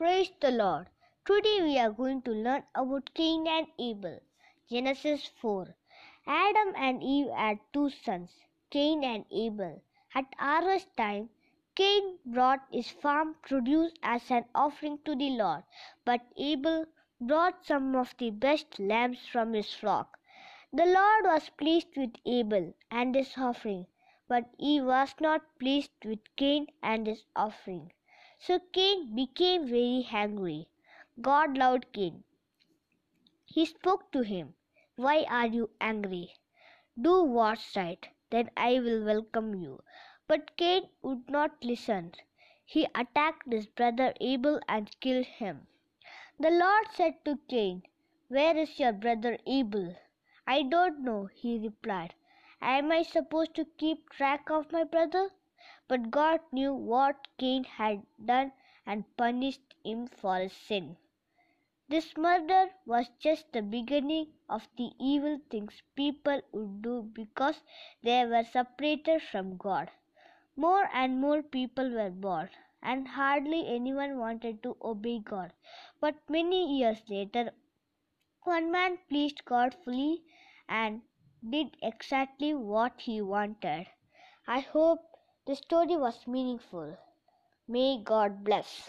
Praise the Lord. Today we are going to learn about Cain and Abel. Genesis 4. Adam and Eve had two sons, Cain and Abel. At harvest time, Cain brought his farm produce as an offering to the Lord, but Abel brought some of the best lambs from his flock. The Lord was pleased with Abel and his offering, but he was not pleased with Cain and his offering. So Cain became very angry. God loved Cain. He spoke to him, Why are you angry? Do what's right, then I will welcome you. But Cain would not listen. He attacked his brother Abel and killed him. The Lord said to Cain, Where is your brother Abel? I don't know, he replied. Am I supposed to keep track of my brother? But God knew what Cain had done and punished him for his sin. This murder was just the beginning of the evil things people would do because they were separated from God. More and more people were born, and hardly anyone wanted to obey God. But many years later, one man pleased God fully and did exactly what he wanted. I hope the story was meaningful. May God bless.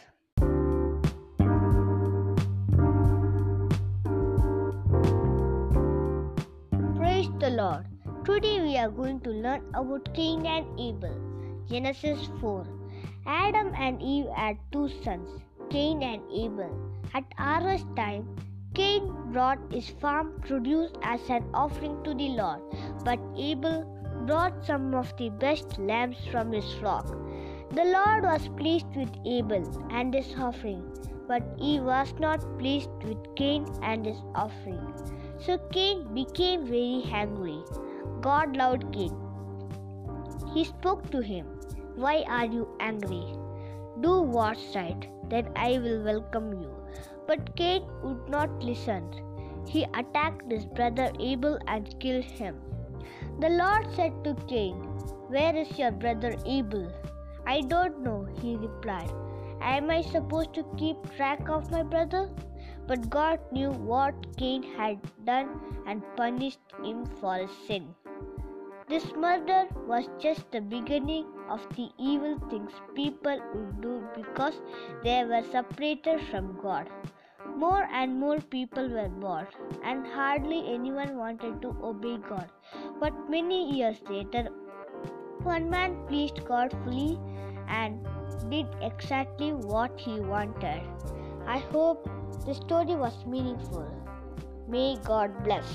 Praise the Lord. Today we are going to learn about Cain and Abel. Genesis 4. Adam and Eve had two sons, Cain and Abel. At harvest time, Cain brought his farm produce as an offering to the Lord, but Abel brought some of the best lambs from his flock. The Lord was pleased with Abel and his offering, but he was not pleased with Cain and his offering. So Cain became very angry. God loved Cain. He spoke to him, Why are you angry? Do what's right, then I will welcome you. But Cain would not listen. He attacked his brother Abel and killed him. The Lord said to Cain, Where is your brother Abel? I don't know, he replied. Am I supposed to keep track of my brother? But God knew what Cain had done and punished him for his sin. This murder was just the beginning of the evil things people would do because they were separated from God. More and more people were born, and hardly anyone wanted to obey God. But many years later, one man pleased God fully and did exactly what he wanted. I hope the story was meaningful. May God bless.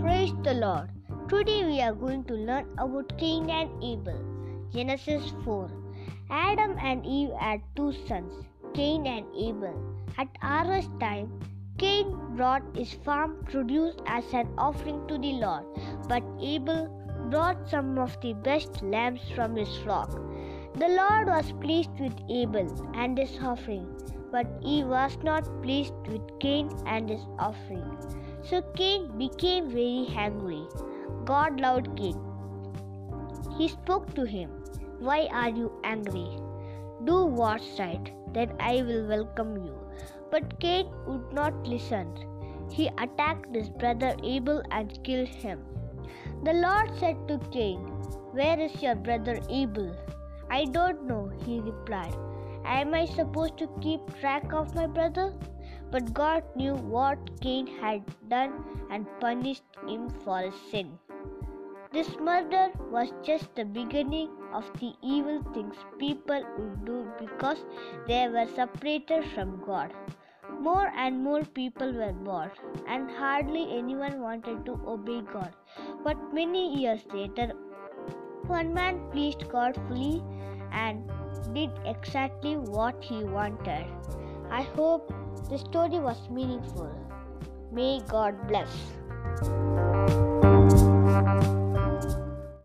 Praise the Lord. Today we are going to learn about Cain and Abel. Genesis 4. Adam and Eve had two sons, Cain and Abel. At harvest time, Cain brought his farm produce as an offering to the Lord, but Abel brought some of the best lambs from his flock. The Lord was pleased with Abel and his offering, but he was not pleased with Cain and his offering. So Cain became very angry. God loved Cain. He spoke to him, Why are you angry? Do what's right, then I will welcome you. But Cain would not listen. He attacked his brother Abel and killed him. The Lord said to Cain, Where is your brother Abel? I don't know, he replied. Am I supposed to keep track of my brother? But God knew what Cain had done and punished him for his sin. This murder was just the beginning of the evil things people would do because they were separated from God. More and more people were born, and hardly anyone wanted to obey God. But many years later, one man pleased God fully and did exactly what he wanted. I hope the story was meaningful. May God bless.